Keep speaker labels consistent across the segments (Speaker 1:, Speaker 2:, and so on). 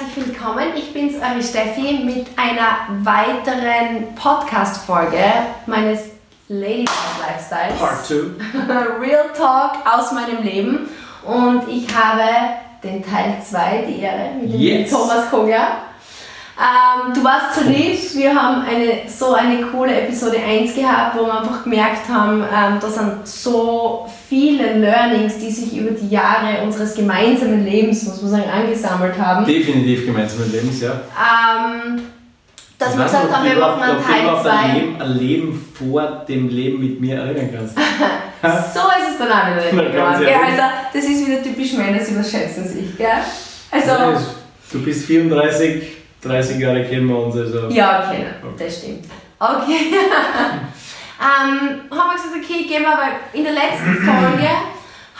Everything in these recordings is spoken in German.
Speaker 1: herzlich willkommen. Ich bin's, eure Steffi, mit einer weiteren Podcast-Folge meines Lady Lifestyles.
Speaker 2: Part 2.
Speaker 1: Real Talk aus meinem Leben. Und ich habe den Teil 2, die Ehre, mit dem
Speaker 2: Yes.
Speaker 1: Thomas Koga. Ähm, du warst so lieb, wir haben eine, so eine coole Episode 1 gehabt, wo wir einfach gemerkt haben, ähm, da sind so viele Learnings, die sich über die Jahre unseres gemeinsamen Lebens, muss man sagen, angesammelt haben.
Speaker 2: Definitiv gemeinsames Lebens, ja.
Speaker 1: Ähm, dass wir gesagt haben, wir machen einen Teil
Speaker 2: überhaupt
Speaker 1: 2.
Speaker 2: Ein Leben, ein Leben vor dem Leben mit mir erinnern kannst.
Speaker 1: So ist es dann auch wieder geworden. Gell? Also, das ist wieder typisch Männer, sie überschätzen sich. Gell? Also,
Speaker 2: Du bist 34, 30 Jahre kennen wir uns, also.
Speaker 1: ja, okay, das stimmt. Okay. ähm, haben wir gesagt, okay, gehen wir, weil in der letzten Folge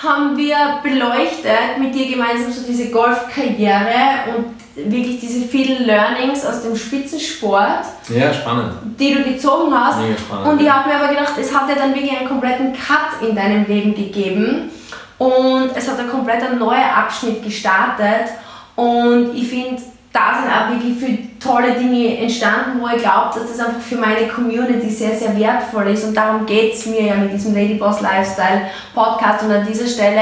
Speaker 1: haben wir beleuchtet mit dir gemeinsam so diese Golfkarriere und wirklich diese vielen Learnings aus dem Spitzensport,
Speaker 2: Ja, spannend.
Speaker 1: die du gezogen hast.
Speaker 2: Mega spannend.
Speaker 1: Und ich habe mir aber gedacht, es hat ja dann wirklich einen kompletten Cut in deinem Leben gegeben und es hat ein komplett ein neuer Abschnitt gestartet und ich finde, da sind auch wirklich viele tolle Dinge entstanden, wo ich glaube, dass das einfach für meine Community sehr, sehr wertvoll ist und darum geht es mir ja mit diesem Ladyboss Lifestyle Podcast und an dieser Stelle,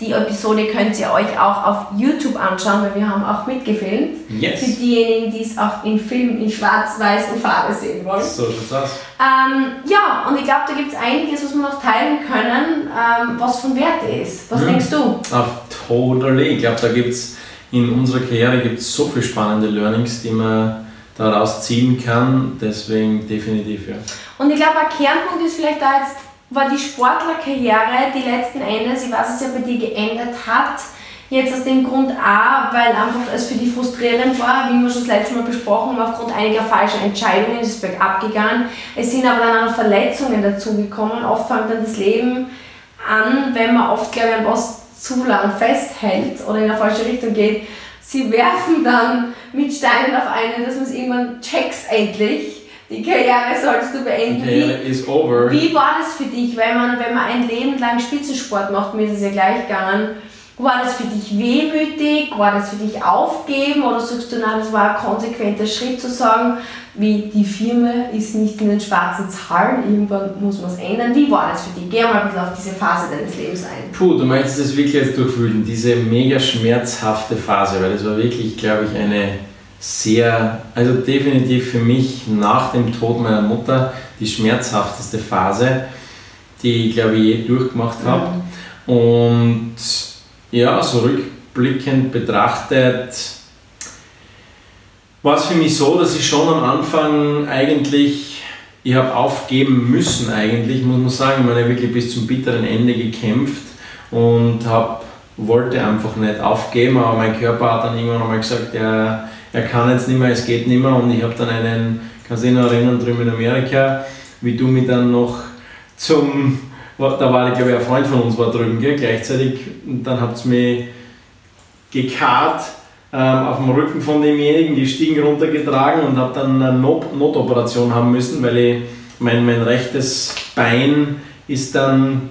Speaker 1: die Episode könnt ihr euch auch auf YouTube anschauen, weil wir haben auch mitgefilmt.
Speaker 2: Yes.
Speaker 1: Für diejenigen, die es auch in Film in schwarz-weiß und Farbe sehen wollen.
Speaker 2: So schaut's aus.
Speaker 1: Ähm, ja, und ich glaube, da gibt es einiges, was wir noch teilen können, ähm, was von Wert ist. Was
Speaker 2: Mhm.
Speaker 1: denkst du?
Speaker 2: Auf totally. Ich glaube, da gibt's in unserer Karriere gibt's so viele spannende Learnings, die man daraus ziehen kann. Deswegen definitiv, ja.
Speaker 1: Und ich glaube, ein Kernpunkt ist vielleicht da jetzt, war die Sportlerkarriere, die letzten Endes, ich weiß, es ja bei dir geendet hat. Jetzt aus dem Grund auch, weil einfach es für dich frustrierend war, wie wir schon das letzte Mal besprochen haben, aufgrund einiger falscher Entscheidungen ist es bergab gegangen. Es sind aber dann auch Verletzungen dazugekommen. Oft fängt dann das Leben an, wenn man oft, glaube ich, was zu lang festhält oder in eine falsche Richtung geht. Sie werfen dann mit Steinen auf einen, dass man es irgendwann checks endlich. Die Karriere solltest du beenden.
Speaker 2: Die Karriere over.
Speaker 1: Wie war das für dich, wenn man, wenn man ein Leben lang Spitzensport macht, mir ist es ja gleich gegangen, war das für dich wehmütig, war das für dich aufgeben oder sagst du, nein, das war ein konsequenter Schritt zu sagen, wie die Firma ist nicht in den schwarzen Zahlen, irgendwann muss man es ändern. Wie war das für dich? Geh mal ein bisschen auf diese Phase deines Lebens ein.
Speaker 2: Puh, du möchtest das wirklich jetzt durchfühlen, diese mega schmerzhafte Phase, weil das war wirklich, glaube ich, eine sehr, also definitiv für mich nach dem Tod meiner Mutter die schmerzhafteste Phase, die ich, glaube ich, je durchgemacht habe. Und ja, so rückblickend betrachtet, war es für mich so, dass ich schon am Anfang eigentlich, ich habe aufgeben müssen eigentlich, muss man sagen, ich meine wirklich bis zum bitteren Ende gekämpft und hab, wollte einfach nicht aufgeben, aber mein Körper hat dann irgendwann einmal gesagt, er, er kann jetzt nicht mehr, es geht nicht mehr. Und ich habe dann einen, erinnern, drüben in Amerika, wie du mich dann noch zum, da war glaube ich ein Freund von uns war drüben, gell, gleichzeitig, und dann habt ihr mich gekarrt ähm, auf dem Rücken von demjenigen, die Stiegen runtergetragen und habe dann eine Not Notoperation haben müssen, weil ich, mein, mein rechtes Bein ist dann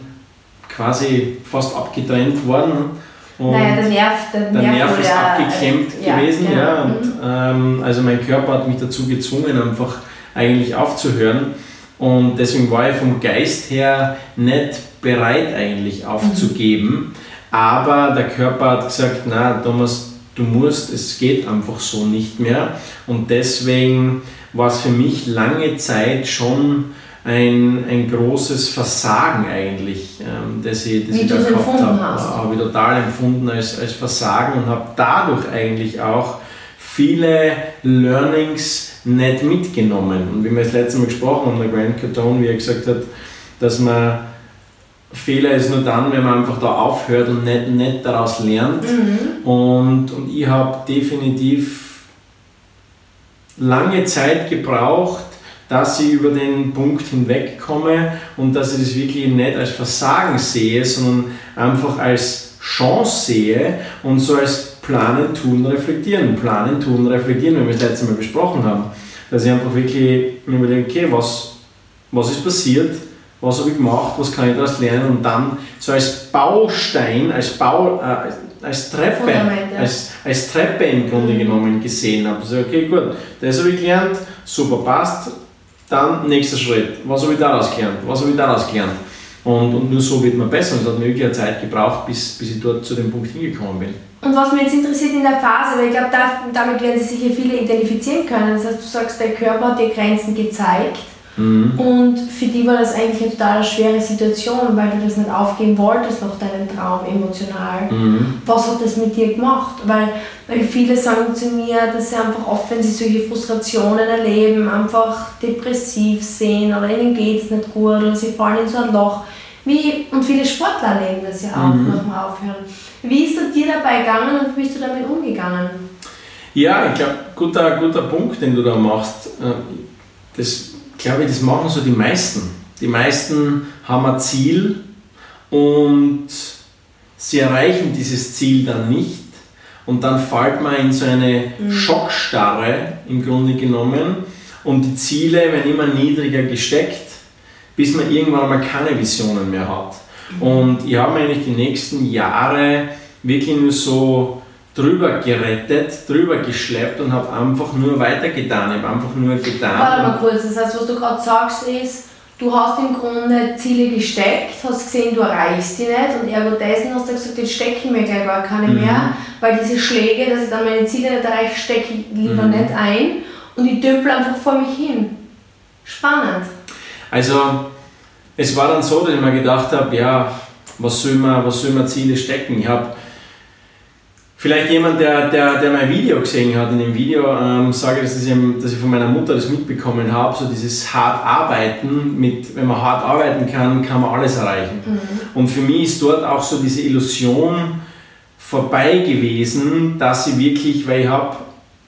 Speaker 2: quasi fast abgetrennt worden. Und
Speaker 1: naja, der Nerv, der,
Speaker 2: der Nerv ist abgeklemmt
Speaker 1: ja,
Speaker 2: gewesen,
Speaker 1: genau.
Speaker 2: ja. Und, ähm, also mein Körper hat mich dazu gezwungen, einfach eigentlich aufzuhören. Und deswegen war ich vom Geist her nicht bereit eigentlich aufzugeben. Aber der Körper hat gesagt, na Thomas, du musst, es geht einfach so nicht mehr. Und deswegen war es für mich lange Zeit schon ein, ein großes Versagen eigentlich, ähm, das ich, das
Speaker 1: Wie
Speaker 2: ich da gehabt
Speaker 1: empfunden
Speaker 2: habe. Habe ich total empfunden als, als Versagen und habe dadurch eigentlich auch viele Learnings nicht mitgenommen. Und wie wir das letzte Mal gesprochen haben, der Grant Cardone, wie er gesagt hat, dass man Fehler ist nur dann, wenn man einfach da aufhört und nicht, nicht daraus lernt.
Speaker 1: Mhm.
Speaker 2: Und, und ich habe definitiv lange Zeit gebraucht, dass ich über den Punkt hinwegkomme und dass ich das wirklich nicht als Versagen sehe, sondern einfach als Chance sehe und so als Planen, Tun, Reflektieren. Planen, Tun, Reflektieren, wie wir das letzte Mal besprochen haben. Dass ich einfach wirklich mir überlege, okay, was, was ist passiert, was habe ich gemacht, was kann ich daraus lernen und dann so als Baustein, als, Bau, äh, als Treppe, als, als Treppe im Grunde mhm. genommen gesehen habe. Also, okay, gut, das habe ich gelernt, super, passt, dann nächster Schritt. Was habe ich daraus gelernt? Was habe ich daraus gelernt? Und, und nur so wird man besser. Es hat mir wirklich eine Zeit gebraucht, bis, bis ich dort zu dem Punkt hingekommen bin.
Speaker 1: Und was mich jetzt interessiert in der Phase, weil ich glaube, da, damit werden sich sicher viele identifizieren können. Das heißt, du sagst, der Körper hat dir Grenzen gezeigt. Mhm. Und für die war das eigentlich eine total schwere Situation, weil du das nicht aufgeben wolltest, noch deinen Traum emotional. Mhm. Was hat das mit dir gemacht? Weil, weil viele sagen zu mir, dass sie einfach oft, wenn sie solche Frustrationen erleben, einfach depressiv sehen oder ihnen geht es nicht gut oder sie fallen in so ein Loch. Wie, und viele Sportler erleben das ja auch mhm. dem Aufhören. Wie ist es dir dabei gegangen und wie bist du damit umgegangen?
Speaker 2: Ja, ich glaube, guter, guter Punkt, den du da machst. Äh, das glaube das machen so die meisten. Die meisten haben ein Ziel und sie erreichen dieses Ziel dann nicht. Und dann fällt man in so eine mhm. Schockstarre im Grunde genommen und die Ziele werden immer niedriger gesteckt, bis man irgendwann mal keine Visionen mehr hat. Mhm. Und ich habe eigentlich die nächsten Jahre wirklich nur so drüber gerettet, drüber geschleppt und habe einfach nur weitergetan. Ich habe einfach nur getan.
Speaker 1: Warte mal kurz, das heißt, was du gerade sagst, ist, du hast im Grunde Ziele gesteckt, hast gesehen, du erreichst die nicht und ergo dessen hast du gesagt, jetzt stecke ich mir gleich gar keine mhm. mehr, weil diese Schläge, dass ich dann meine Ziele nicht erreiche, stecke ich lieber mhm. nicht ein und ich dümpel einfach vor mich hin. Spannend.
Speaker 2: Also, es war dann so, dass ich mir gedacht habe, ja, was soll man, was soll man Ziele stecken? Ich habe Vielleicht jemand, der, der, der mein Video gesehen hat, in dem Video ähm, sage ich, dass ich, dass ich von meiner Mutter das mitbekommen habe, so dieses hart arbeiten, mit, wenn man hart arbeiten kann, kann man alles erreichen. Mhm. Und für mich ist dort auch so diese Illusion vorbei gewesen, dass ich wirklich, weil ich habe,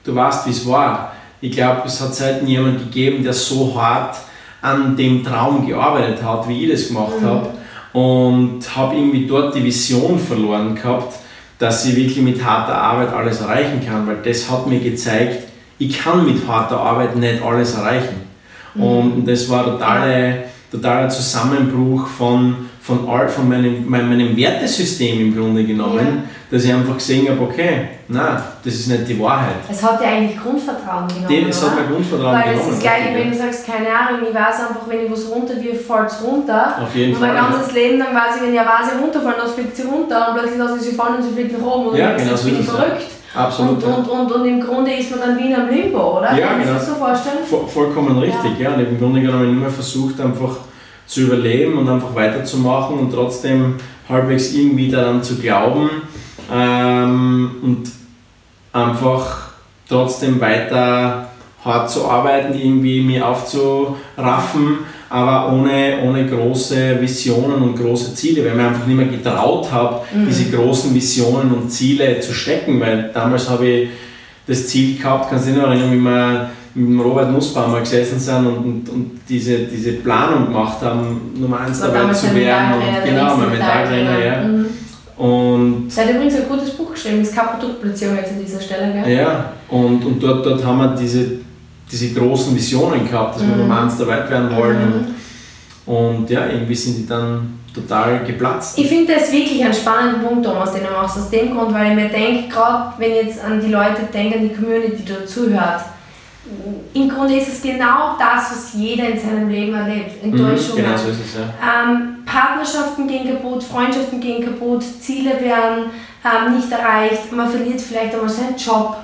Speaker 2: du weißt wie es war, ich glaube, es hat selten jemand gegeben, der so hart an dem Traum gearbeitet hat, wie ich das gemacht mhm. habe und habe irgendwie dort die Vision verloren gehabt, dass ich wirklich mit harter Arbeit alles erreichen kann, weil das hat mir gezeigt, ich kann mit harter Arbeit nicht alles erreichen. Mhm. Und das war totale, totaler Zusammenbruch von, von, all, von meinem, meinem Wertesystem im Grunde genommen, ja. dass ich einfach gesehen habe, okay, nein, das ist nicht die Wahrheit.
Speaker 1: Es hat dir eigentlich Grundvertrauen genommen. Dem,
Speaker 2: es hat mir Grundvertrauen
Speaker 1: Weil
Speaker 2: genommen.
Speaker 1: Weil es ist gleich, wenn du sagst, keine Ahnung, ich weiß einfach, wenn ich was runterwirf, fällt es runter.
Speaker 2: Auf jeden
Speaker 1: und
Speaker 2: Fall.
Speaker 1: mein ganzes Leben lang weiß ich, wenn ich eine Vase runterfallen lasse, fliegt sie runter und plötzlich lasse ich sie fallen und sie fliegt nach oben und
Speaker 2: ja,
Speaker 1: genau
Speaker 2: so
Speaker 1: bin ich verrückt.
Speaker 2: Absolut.
Speaker 1: Und, und, und, und, im Grunde ist man dann wie in einem Limbo, oder?
Speaker 2: Ja,
Speaker 1: Kannst
Speaker 2: genau.
Speaker 1: du das so vorstellen?
Speaker 2: Voll, vollkommen richtig, ja. ja. Und im Grunde genommen immer versucht, einfach zu überleben und einfach weiterzumachen und trotzdem halbwegs irgendwie daran zu glauben ähm, und einfach trotzdem weiter hart zu arbeiten, irgendwie mir aufzuraffen, aber ohne, ohne große Visionen und große Ziele, weil ich mir einfach nicht mehr getraut habe, mhm. diese großen Visionen und Ziele zu stecken, weil damals habe ich das Ziel gehabt, kannst du dich noch erinnern, wie wir mit Robert Nussbaumer gesessen sind und, und, und diese, diese Planung gemacht haben, Nummer eins dabei zu werden. Und, genau, mein Metalltrainer, ja. Mhm. Und
Speaker 1: Sie hat übrigens ein gutes Buch geschrieben, das Produktplatzierung jetzt an dieser Stelle, gell?
Speaker 2: Ja, und, und dort, dort haben wir diese, diese großen Visionen gehabt, dass mhm. wir Nummer eins der Welt werden wollen. Mhm. Und, und ja, irgendwie sind die dann total geplatzt.
Speaker 1: Ich finde das wirklich einen spannenden Punkt, Thomas, den du machst, aus dem Grund, weil ich mir denke, gerade wenn ich jetzt an die Leute denke, an die Community, die dazuhört, im Grunde ist es genau das, was jeder in seinem Leben erlebt. Enttäuschungen.
Speaker 2: Mhm, genau so ist es,
Speaker 1: ja. Ähm, Partnerschaften gehen kaputt, Freundschaften gehen kaputt, Ziele werden ähm, nicht erreicht, man verliert vielleicht einmal seinen Job.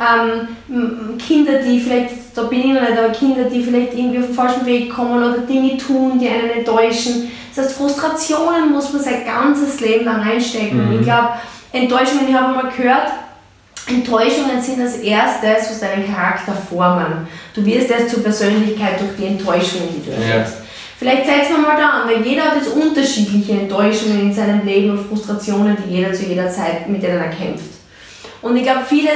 Speaker 1: Ähm, Kinder, die vielleicht, da bin ich noch nicht, aber Kinder, die vielleicht irgendwie auf den falschen Weg kommen oder Dinge tun, die einen enttäuschen. Das heißt, Frustrationen muss man sein ganzes Leben lang einstecken. Mhm. Ich glaube, Enttäuschungen, ich habe mal gehört, Enttäuschungen sind das Erste, was deinen Charakter formen. Du wirst erst zur Persönlichkeit durch die Enttäuschungen, die du erlebst. Ja. Vielleicht setzen wir mal da an, weil jeder hat jetzt unterschiedliche Enttäuschungen in seinem Leben und Frustrationen, die jeder zu jeder Zeit mit denen er kämpft. Und ich glaube, viele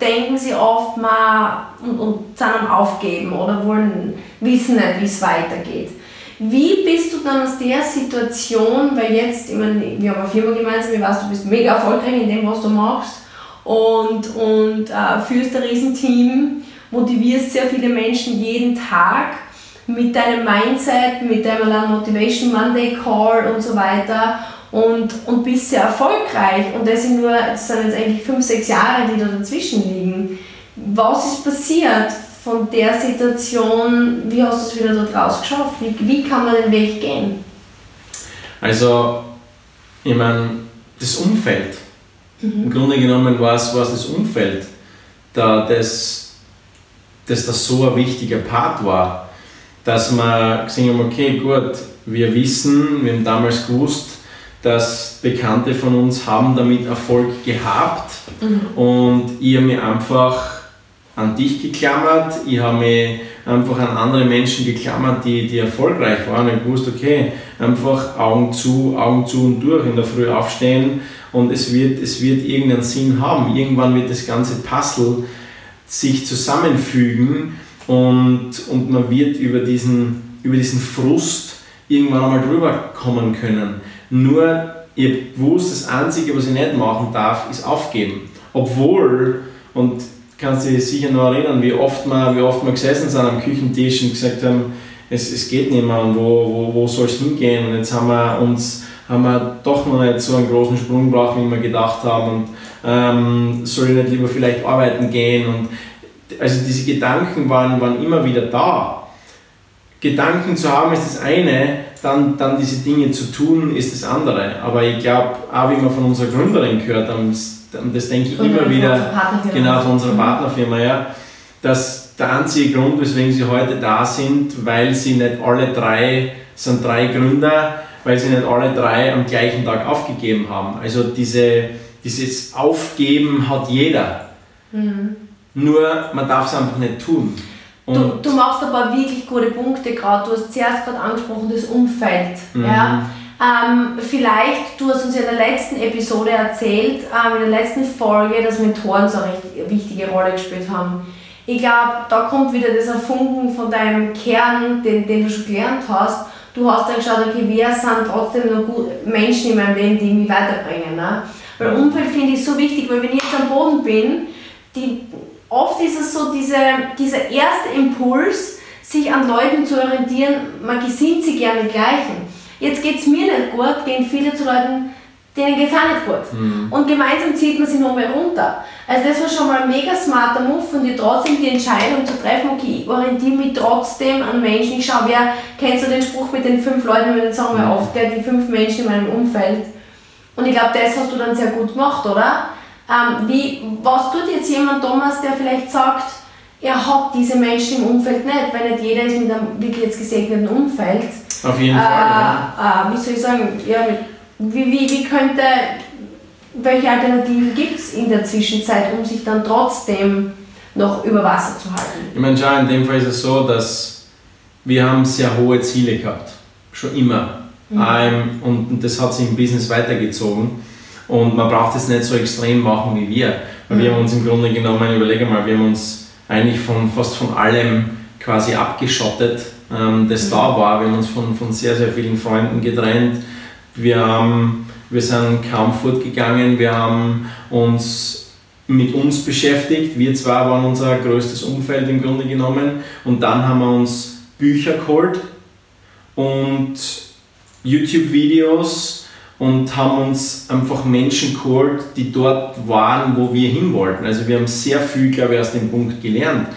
Speaker 1: denken sie oft mal und, und sind am Aufgeben oder wollen wissen nicht, wie es weitergeht. Wie bist du dann aus der Situation, weil jetzt, ich meine, wir haben eine Firma gemeinsam, ich weiß, du bist mega erfolgreich in dem, was du machst, und, und äh, führst ein Riesenteam, motivierst sehr viele Menschen jeden Tag mit deinem Mindset, mit deinem Motivation Monday Call und so weiter. und, und bist sehr erfolgreich und das sind nur, das sind jetzt eigentlich fünf, sechs Jahre, die da dazwischen liegen. Was ist passiert von der Situation? Wie hast du es wieder dort rausgeschafft? Wie, wie kann man den Weg gehen?
Speaker 2: Also, ich meine, das Umfeld. Mhm. Im Grunde genommen war es, war es das Umfeld, da das, dass das so ein wichtiger Part war, dass wir gesehen haben, okay, gut, wir wissen, wir haben damals gewusst, dass Bekannte von uns haben damit Erfolg gehabt mhm. und ich habe mich einfach an dich geklammert, ich habe mich einfach an andere Menschen geklammert, die, die erfolgreich waren und gewusst, okay, einfach Augen zu, Augen zu und durch, in der Früh aufstehen und es wird, es wird irgendeinen Sinn haben. Irgendwann wird das ganze Puzzle sich zusammenfügen und, und man wird über diesen, über diesen Frust irgendwann einmal drüber kommen können. Nur, ich habe gewusst, das Einzige, was ich nicht machen darf, ist aufgeben. Obwohl, und kannst dich sicher noch erinnern, wie oft wir, wie oft wir gesessen sind am Küchentisch und gesagt haben, es, es geht nicht mehr und wo, wo, wo soll es hingehen? Und jetzt haben wir uns haben wir doch noch nicht so einen großen Sprung gebraucht, wie wir gedacht haben. Und ähm, soll ich nicht lieber vielleicht arbeiten gehen? Und also diese Gedanken waren, waren immer wieder da. Gedanken zu haben ist das eine, dann, dann diese Dinge zu tun ist das andere. Aber ich glaube, auch wie wir von unserer Gründerin gehört haben, das denke ich immer wieder, genau von unserer mhm. Partnerfirma, ja, dass der einzige Grund, weswegen sie heute da sind, weil sie nicht alle drei, sind drei Gründer, weil sie nicht alle drei am gleichen Tag aufgegeben haben. Also diese, dieses Aufgeben hat jeder. Mhm. Nur man darf es einfach nicht tun.
Speaker 1: Du, du, machst aber wirklich gute Punkte gerade. Du hast zuerst gerade angesprochen, das Umfeld. Mhm. Ja? Ähm, vielleicht, du hast uns ja in der letzten Episode erzählt, ähm, in der letzten Folge, dass Mentoren so eine wichtige Rolle gespielt haben. Ich glaube, da kommt wieder dieser Funken von deinem Kern, den, den du schon gelernt hast. Du hast dann geschaut, okay, wer sind trotzdem noch gut Menschen in meinem Leben, die mich weiterbringen. Ne? Weil Umfeld finde ich so wichtig, weil wenn ich jetzt am Boden bin, die, oft ist es so diese, dieser erste Impuls, sich an Leuten zu orientieren, man gesinnt sich gerne gleichen jetzt geht es mir nicht gut, gehen viele zu Leuten, denen geht es auch nicht gut. Mhm. Und gemeinsam zieht man sich nochmal runter. Also das war schon mal ein mega smarter Move von dir, trotzdem die Entscheidung zu treffen, okay, ich orientiere mich trotzdem an Menschen. Ich schaue, wer, kennst du den Spruch mit den fünf Leuten, wir sagen wir oft, der, die fünf Menschen in meinem Umfeld. Und ich glaube, das hast du dann sehr gut gemacht, oder? Ähm, wie, was tut jetzt jemand, Thomas, der vielleicht sagt, er hat diese Menschen im Umfeld nicht, weil nicht jeder ist mit einem wirklich jetzt gesegneten Umfeld.
Speaker 2: Auf jeden äh, Fall.
Speaker 1: Äh, wie soll ich sagen, ja, wie, wie, wie könnte, welche Alternativen gibt es in der Zwischenzeit, um sich dann trotzdem noch über Wasser zu halten?
Speaker 2: Ich meine, schau, in dem Fall ist es so, dass wir haben sehr hohe Ziele gehabt, schon immer. Mhm. Ähm, und das hat sich im Business weitergezogen. Und man braucht es nicht so extrem machen wie wir. Weil mhm. wir haben uns im Grunde genommen, überlege mal, wir haben uns eigentlich von fast von allem quasi abgeschottet, ähm, das mhm. da war. Wir haben uns von, von sehr, sehr vielen Freunden getrennt. Wir, haben, wir sind kaum fortgegangen. Wir haben uns mit uns beschäftigt. Wir zwei waren unser größtes Umfeld im Grunde genommen. Und dann haben wir uns Bücher geholt und YouTube-Videos und haben uns einfach Menschen geholt, die dort waren, wo wir hin wollten. Also wir haben sehr viel, glaube ich, aus dem Punkt gelernt.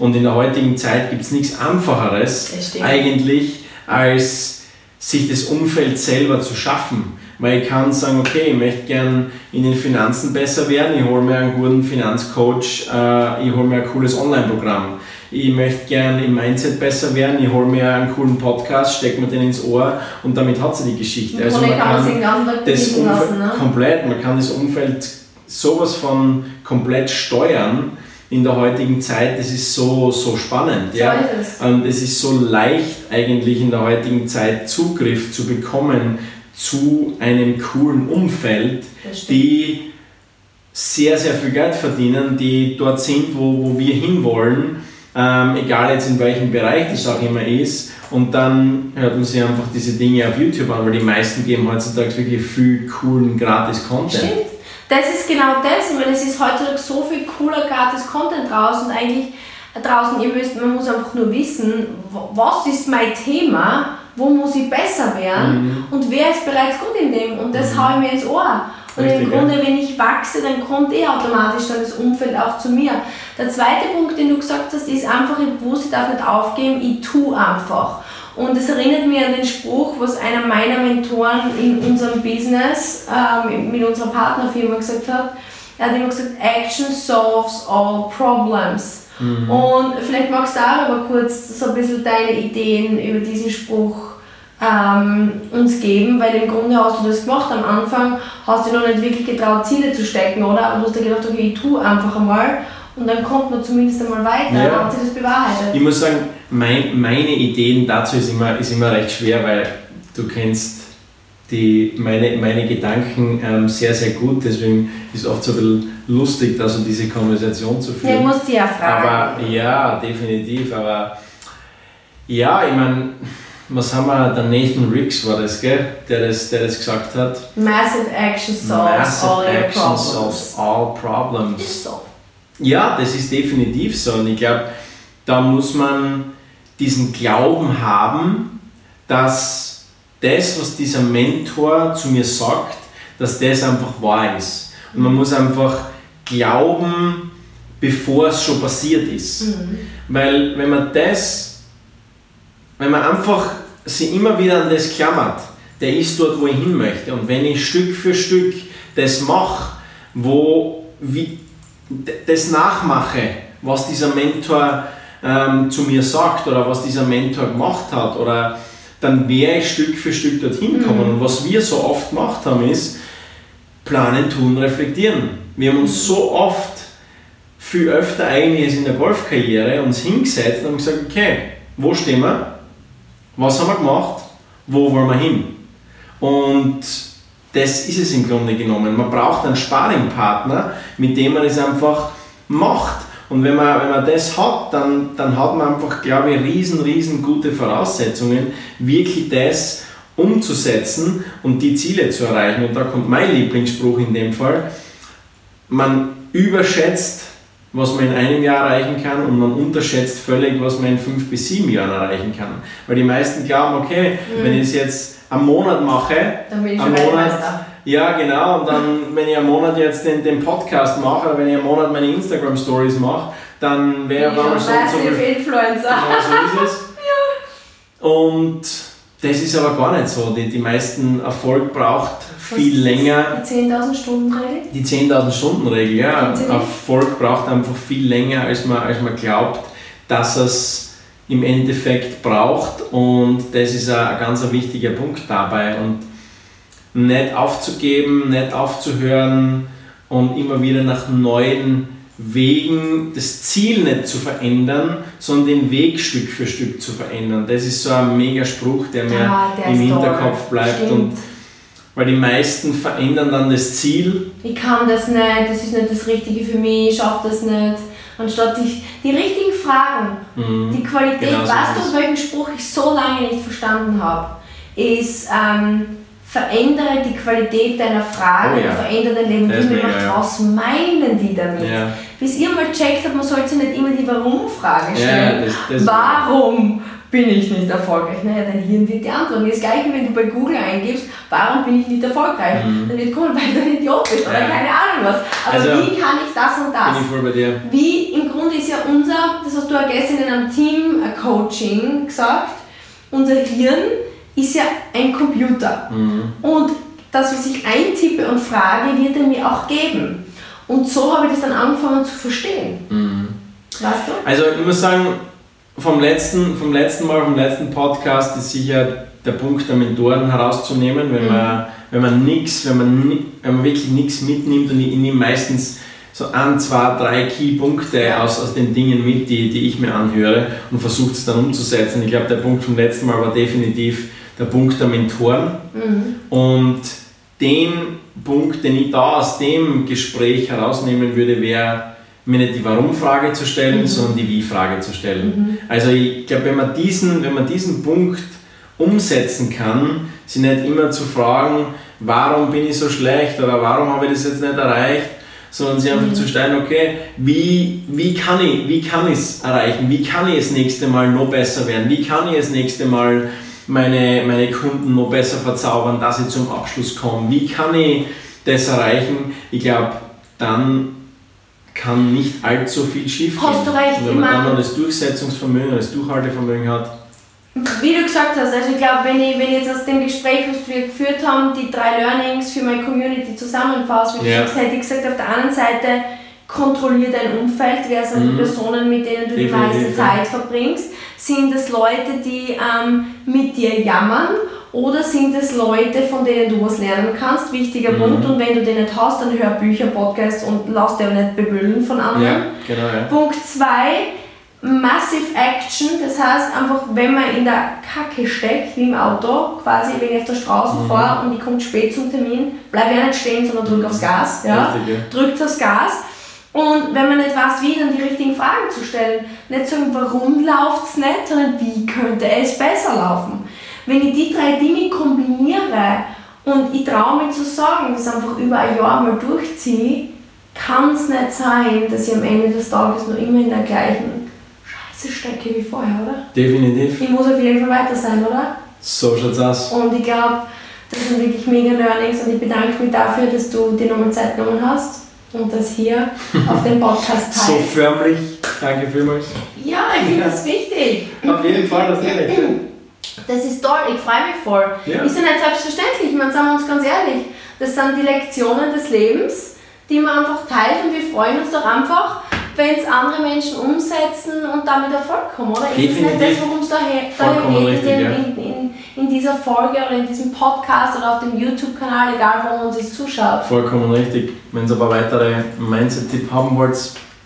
Speaker 2: Und in der heutigen Zeit gibt es nichts Einfacheres eigentlich, als sich das Umfeld selber zu schaffen. Weil ich kann sagen, okay, ich möchte gern in den Finanzen besser werden, ich hole mir einen guten Finanzcoach, äh, ich hole mir ein cooles Online-Programm. Ich möchte gern im Mindset besser werden, ich hole mir einen coolen Podcast, stecke mir den ins Ohr und damit hat sie die Geschichte.
Speaker 1: Also man kann, kann das Umfeld lassen, ne?
Speaker 2: komplett, man kann das Umfeld sowas von komplett steuern in der heutigen Zeit, das ist so, so spannend. Ja? Und es ist so leicht eigentlich in der heutigen Zeit Zugriff zu bekommen zu einem coolen Umfeld, die sehr, sehr viel Geld verdienen, die dort sind, wo, wo wir hinwollen, ähm, egal jetzt in welchem Bereich das auch immer ist. Und dann hört man sich einfach diese Dinge auf YouTube an, weil die meisten geben heutzutage wirklich viel coolen Gratis-Content.
Speaker 1: Stimmt das ist genau das, weil es ist heutzutage so viel cooler gratis Content draußen. Eigentlich draußen, ihr müsst, man muss einfach nur wissen, was ist mein Thema wo muss ich besser werden
Speaker 2: Mhm.
Speaker 1: und wer ist bereits gut in dem und das haue ich mir ins Ohr. Und
Speaker 2: Richtig,
Speaker 1: im Grunde, wenn ich wachse, dann kommt eh automatisch dann das Umfeld auch zu mir. Der zweite Punkt, den du gesagt hast, ist einfach, ich bewusst, ich darf nicht aufgeben, ich tue einfach. Und es erinnert mich an den Spruch, was einer meiner Mentoren in unserem Business, ähm, mit unserer Partnerfirma gesagt hat. Er hat immer gesagt, Action solves all problems. Und vielleicht magst du darüber kurz so ein bisschen deine Ideen über diesen Spruch ähm, uns geben, weil im Grunde hast du das gemacht am Anfang, hast du noch nicht wirklich getraut, Ziele zu stecken, oder? Aber du hast dir gedacht, okay, ich tue einfach einmal und dann kommt man zumindest einmal weiter.
Speaker 2: Ja.
Speaker 1: Dann hat sich das bewahrheitet.
Speaker 2: Ich muss sagen, mein, meine Ideen dazu ist immer, ist immer recht schwer, weil du kennst die, meine, meine Gedanken ähm, sehr, sehr gut. Deswegen ist es oft so ein bisschen lustig, da so diese Konversation zu
Speaker 1: Ja, ich
Speaker 2: führen.
Speaker 1: muss dich ja fragen.
Speaker 2: Aber ja, definitiv. Aber ja, ich meine, was haben wir? Der Nathan Riggs war das, gell? Der das, der das gesagt hat.
Speaker 1: Massive action solves
Speaker 2: Massive
Speaker 1: all your
Speaker 2: action
Speaker 1: problems.
Speaker 2: solves all problems.
Speaker 1: Ist so.
Speaker 2: Ja, das ist definitiv so. Und ich glaube, da muss man diesen Glauben haben, dass das, was dieser Mentor zu mir sagt, dass das einfach wahr ist. Und man muss einfach glauben, bevor es schon passiert ist. Weil wenn man das, wenn man einfach sich immer wieder an das klammert, der ist dort, wo ich hin möchte. Und wenn ich Stück für Stück das mache, wo, wie, das nachmache, was dieser Mentor ähm, zu mir sagt oder was dieser Mentor gemacht hat, oder dann wäre ich Stück für Stück dorthin gekommen. Und was wir so oft gemacht haben, ist planen, tun, reflektieren. Wir haben uns so oft, viel öfter eigentlich als in der Golfkarriere, uns hingesetzt und haben gesagt, okay, wo stehen wir? Was haben wir gemacht? Wo wollen wir hin? Und das ist es im Grunde genommen. Man braucht einen Sparringpartner, mit dem man es einfach macht. Und wenn man, wenn man das hat, dann, dann hat man einfach, glaube ich, riesen, riesen gute Voraussetzungen, wirklich das umzusetzen und die Ziele zu erreichen. Und da kommt mein Lieblingsspruch in dem Fall. Man überschätzt, was man in einem Jahr erreichen kann und man unterschätzt völlig, was man in fünf bis sieben Jahren erreichen kann. Weil die meisten glauben, okay, wenn ich es jetzt am Monat mache,
Speaker 1: Dann bin ich
Speaker 2: am Monat, ja genau, und dann, wenn ich am Monat jetzt den, den Podcast mache, oder wenn ich am Monat meine Instagram Stories mache, dann wäre
Speaker 1: ich schon
Speaker 2: so, so
Speaker 1: Influencer.
Speaker 2: Genau so ist es. Und das ist aber gar nicht so. Die, die meisten Erfolg braucht viel länger.
Speaker 1: Die 10.000 Stunden Regel?
Speaker 2: Die 10.000 Stunden Regel, ja. Erfolg braucht einfach viel länger, als man, als man glaubt, dass es im Endeffekt braucht. Und das ist ein, ein ganz ein wichtiger Punkt dabei. Und nicht aufzugeben, nicht aufzuhören und immer wieder nach neuen Wegen das Ziel nicht zu verändern, sondern den Weg Stück für Stück zu verändern. Das ist so ein mega Spruch, der mir
Speaker 1: Ah, der
Speaker 2: im
Speaker 1: ist toll.
Speaker 2: Hinterkopf bleibt.
Speaker 1: Stimmt.
Speaker 2: Und weil die meisten verändern dann das Ziel.
Speaker 1: ich kann das nicht, das ist nicht das Richtige für mich, ich schaffe das nicht. Anstatt sich die richtigen Fragen, die Qualität,
Speaker 2: Genau so
Speaker 1: weißt du, welchen Spruch ich so lange nicht verstanden habe, ist ähm, verändere die Qualität deiner Frage
Speaker 2: Oh ja.
Speaker 1: und verändere dein Leben.
Speaker 2: Das mega, ja.
Speaker 1: was meinen die damit?
Speaker 2: Ja.
Speaker 1: Bis ihr mal checkt habt, man sollte nicht immer die Warum-Frage
Speaker 2: Ja,
Speaker 1: stellen.
Speaker 2: das- das-
Speaker 1: warum bin ich nicht erfolgreich? Naja, dein Hirn wird die Antworten. Das gleiche, wenn du bei Google eingibst, warum bin ich nicht erfolgreich? Dann wird kommen, weil du ein Idiot bist oder
Speaker 2: Mhm. Ja.
Speaker 1: keine Ahnung was. Aber
Speaker 2: Also,
Speaker 1: wie kann ich das und das?
Speaker 2: Bin ich voll bei dir.
Speaker 1: Wie im Grunde ist ja unser, das hast du ja gestern in einem Team-Coaching gesagt, unser Hirn ist ja ein Computer.
Speaker 2: Mhm.
Speaker 1: Und das, was ich eintippe und frage, wird er mir auch geben. Und so habe ich das dann angefangen zu verstehen.
Speaker 2: Mhm.
Speaker 1: Weißt du?
Speaker 2: Also ich muss sagen, vom letzten, vom letzten Mal, vom letzten Podcast ist sicher der Punkt der Mentoren herauszunehmen, wenn man, wenn man nichts, wenn man, wenn man wirklich nichts mitnimmt und ich, ich nehme meistens so ein, zwei, drei Key-Punkte aus, aus den Dingen mit, die, die ich mir anhöre und versuche es dann umzusetzen. Ich glaube, der Punkt vom letzten Mal war definitiv der Punkt der Mentoren. Und den Punkt, den ich da aus dem Gespräch herausnehmen würde, wäre, mir nicht die Warum-Frage zu stellen, sondern die Wie-Frage zu stellen. Also ich glaube, wenn man diesen, wenn man diesen Punkt umsetzen kann, sich nicht immer zu fragen, warum bin ich so schlecht oder warum habe ich das jetzt nicht erreicht, sondern sich einfach zu stellen, okay, wie, wie kann ich wie kann ich es erreichen, wie kann ich das nächste Mal noch besser werden, wie kann ich das nächste Mal meine, meine Kunden noch besser verzaubern, dass ich zum Abschluss komme? Wie kann ich das erreichen? Ich glaube, dann kann nicht allzu viel schief gehen.
Speaker 1: Hast du recht,
Speaker 2: Und wenn man dann noch das Durchsetzungsvermögen, das Durchhaltevermögen hat,
Speaker 1: Wie du gesagt hast, also ich glaube, wenn ich, wenn ich jetzt aus dem Gespräch, was wir geführt haben, die drei Learnings für meine Community zusammenfasse, wie du
Speaker 2: Ja.
Speaker 1: hätte ich gesagt, auf der einen Seite kontrolliere dein Umfeld, wer sind die
Speaker 2: Mhm.
Speaker 1: Personen, mit denen du die meiste. Zeit verbringst. Sind es Leute, die ähm, mit dir jammern oder sind es Leute, von denen du was lernen kannst? Wichtiger
Speaker 2: Mhm.
Speaker 1: Punkt. Und wenn du den nicht hast, dann hör Bücher, Podcasts und lass dir auch nicht bebüllen von anderen.
Speaker 2: ja, genau, ja.
Speaker 1: Punkt 2, Massive Action, das heißt einfach, wenn man in der Kacke steckt, wie im Auto, quasi, wenn ich auf der Straße
Speaker 2: Mhm.
Speaker 1: fahre und ich komme spät zum Termin, bleib ja nicht stehen, sondern drück aufs Gas. Ja?
Speaker 2: Richtig, ja.
Speaker 1: Drückt aufs Gas. Und wenn man nicht weiß, wie, dann die richtigen Fragen zu stellen. Nicht sagen, warum läuft es nicht, sondern wie könnte es besser laufen. Wenn ich die drei Dinge kombiniere und ich traue mich zu sagen, das einfach über ein Jahr mal durchziehe, kann es nicht sein, dass ich am Ende des Tages noch immer in der gleichen Scheiße stecke wie vorher, oder?
Speaker 2: Definitiv.
Speaker 1: Ich muss auf jeden Fall weiter sein, oder?
Speaker 2: So schaut's aus.
Speaker 1: Und ich glaube, das sind wirklich mega Learnings und ich bedanke mich dafür, dass du dir nochmal Zeit genommen hast und das hier auf dem Podcast
Speaker 2: So
Speaker 1: teilst.
Speaker 2: förmlich. Danke vielmals.
Speaker 1: ja, ich finde das wichtig.
Speaker 2: Auf jeden Fall, das ehrlich.
Speaker 1: Das ist toll, ich freue mich voll.
Speaker 2: Ja.
Speaker 1: Ist ja nicht selbstverständlich, ich meine, sagen wir uns ganz ehrlich, das sind die Lektionen des Lebens, die man einfach teilt und wir freuen uns doch einfach, wenn es andere Menschen umsetzen und damit Erfolg kommen, oder? Ist das nicht das,
Speaker 2: Definitiv.
Speaker 1: worum es daher geht
Speaker 2: richtig,
Speaker 1: in,
Speaker 2: ja.
Speaker 1: in, in, in dieser Folge oder in diesem Podcast oder auf dem YouTube-Kanal, egal wo man uns jetzt zuschaut?
Speaker 2: Vollkommen richtig. Wenn ihr aber weitere Mindset-Tipp haben wollt,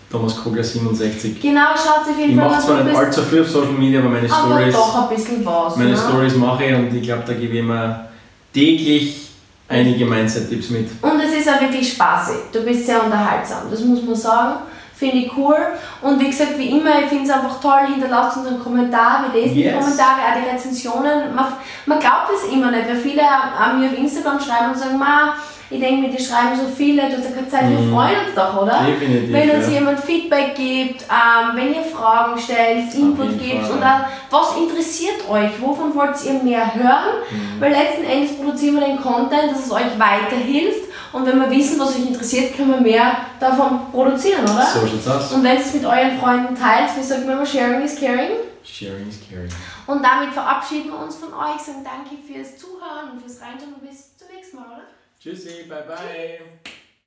Speaker 2: Thomas Kogler 67.
Speaker 1: Genau, schaut auf jeden
Speaker 2: Ich
Speaker 1: Fall
Speaker 2: mache zwar nicht allzu viel auf Social Media, aber meine
Speaker 1: aber
Speaker 2: Stories,
Speaker 1: doch ein bisschen was.
Speaker 2: meine
Speaker 1: ne?
Speaker 2: Stories mache ich und ich glaube, da gebe ich immer täglich einige Mindset-Tipps mit.
Speaker 1: Und es ist auch wirklich spaßig. Du bist sehr unterhaltsam, das muss man sagen. Finde ich cool. Und wie gesagt, wie immer, ich finde es einfach toll. Hinterlasst uns einen Kommentar. Wir lesen die
Speaker 2: Yes.
Speaker 1: Kommentare, auch die Rezensionen. Man, man glaubt es immer nicht, weil viele an mir auf Instagram schreiben und sagen, Ma, ich denke mir, die schreiben so viele, du hast ja keine Zeit, wir
Speaker 2: Mhm.
Speaker 1: freuen uns doch, oder?
Speaker 2: Definitiv,
Speaker 1: Wenn uns
Speaker 2: ja.
Speaker 1: jemand Feedback gibt, ähm, wenn ihr Fragen stellt, Input gibt
Speaker 2: Fall.
Speaker 1: und auch, was interessiert euch, wovon wollt ihr mehr hören,
Speaker 2: Mhm.
Speaker 1: weil letzten Endes produzieren wir den Content, dass es euch weiterhilft und wenn wir wissen, was euch interessiert, können wir mehr davon produzieren, oder?
Speaker 2: So schaut's aus.
Speaker 1: Und wenn ihr es mit euren Freunden teilt, wir sagen immer, sharing is caring.
Speaker 2: Sharing is caring.
Speaker 1: Und damit verabschieden wir uns von euch, sagen danke fürs Zuhören und fürs Reinschauen und bis zum nächsten Mal, oder?
Speaker 2: Tschüssi, bye bye.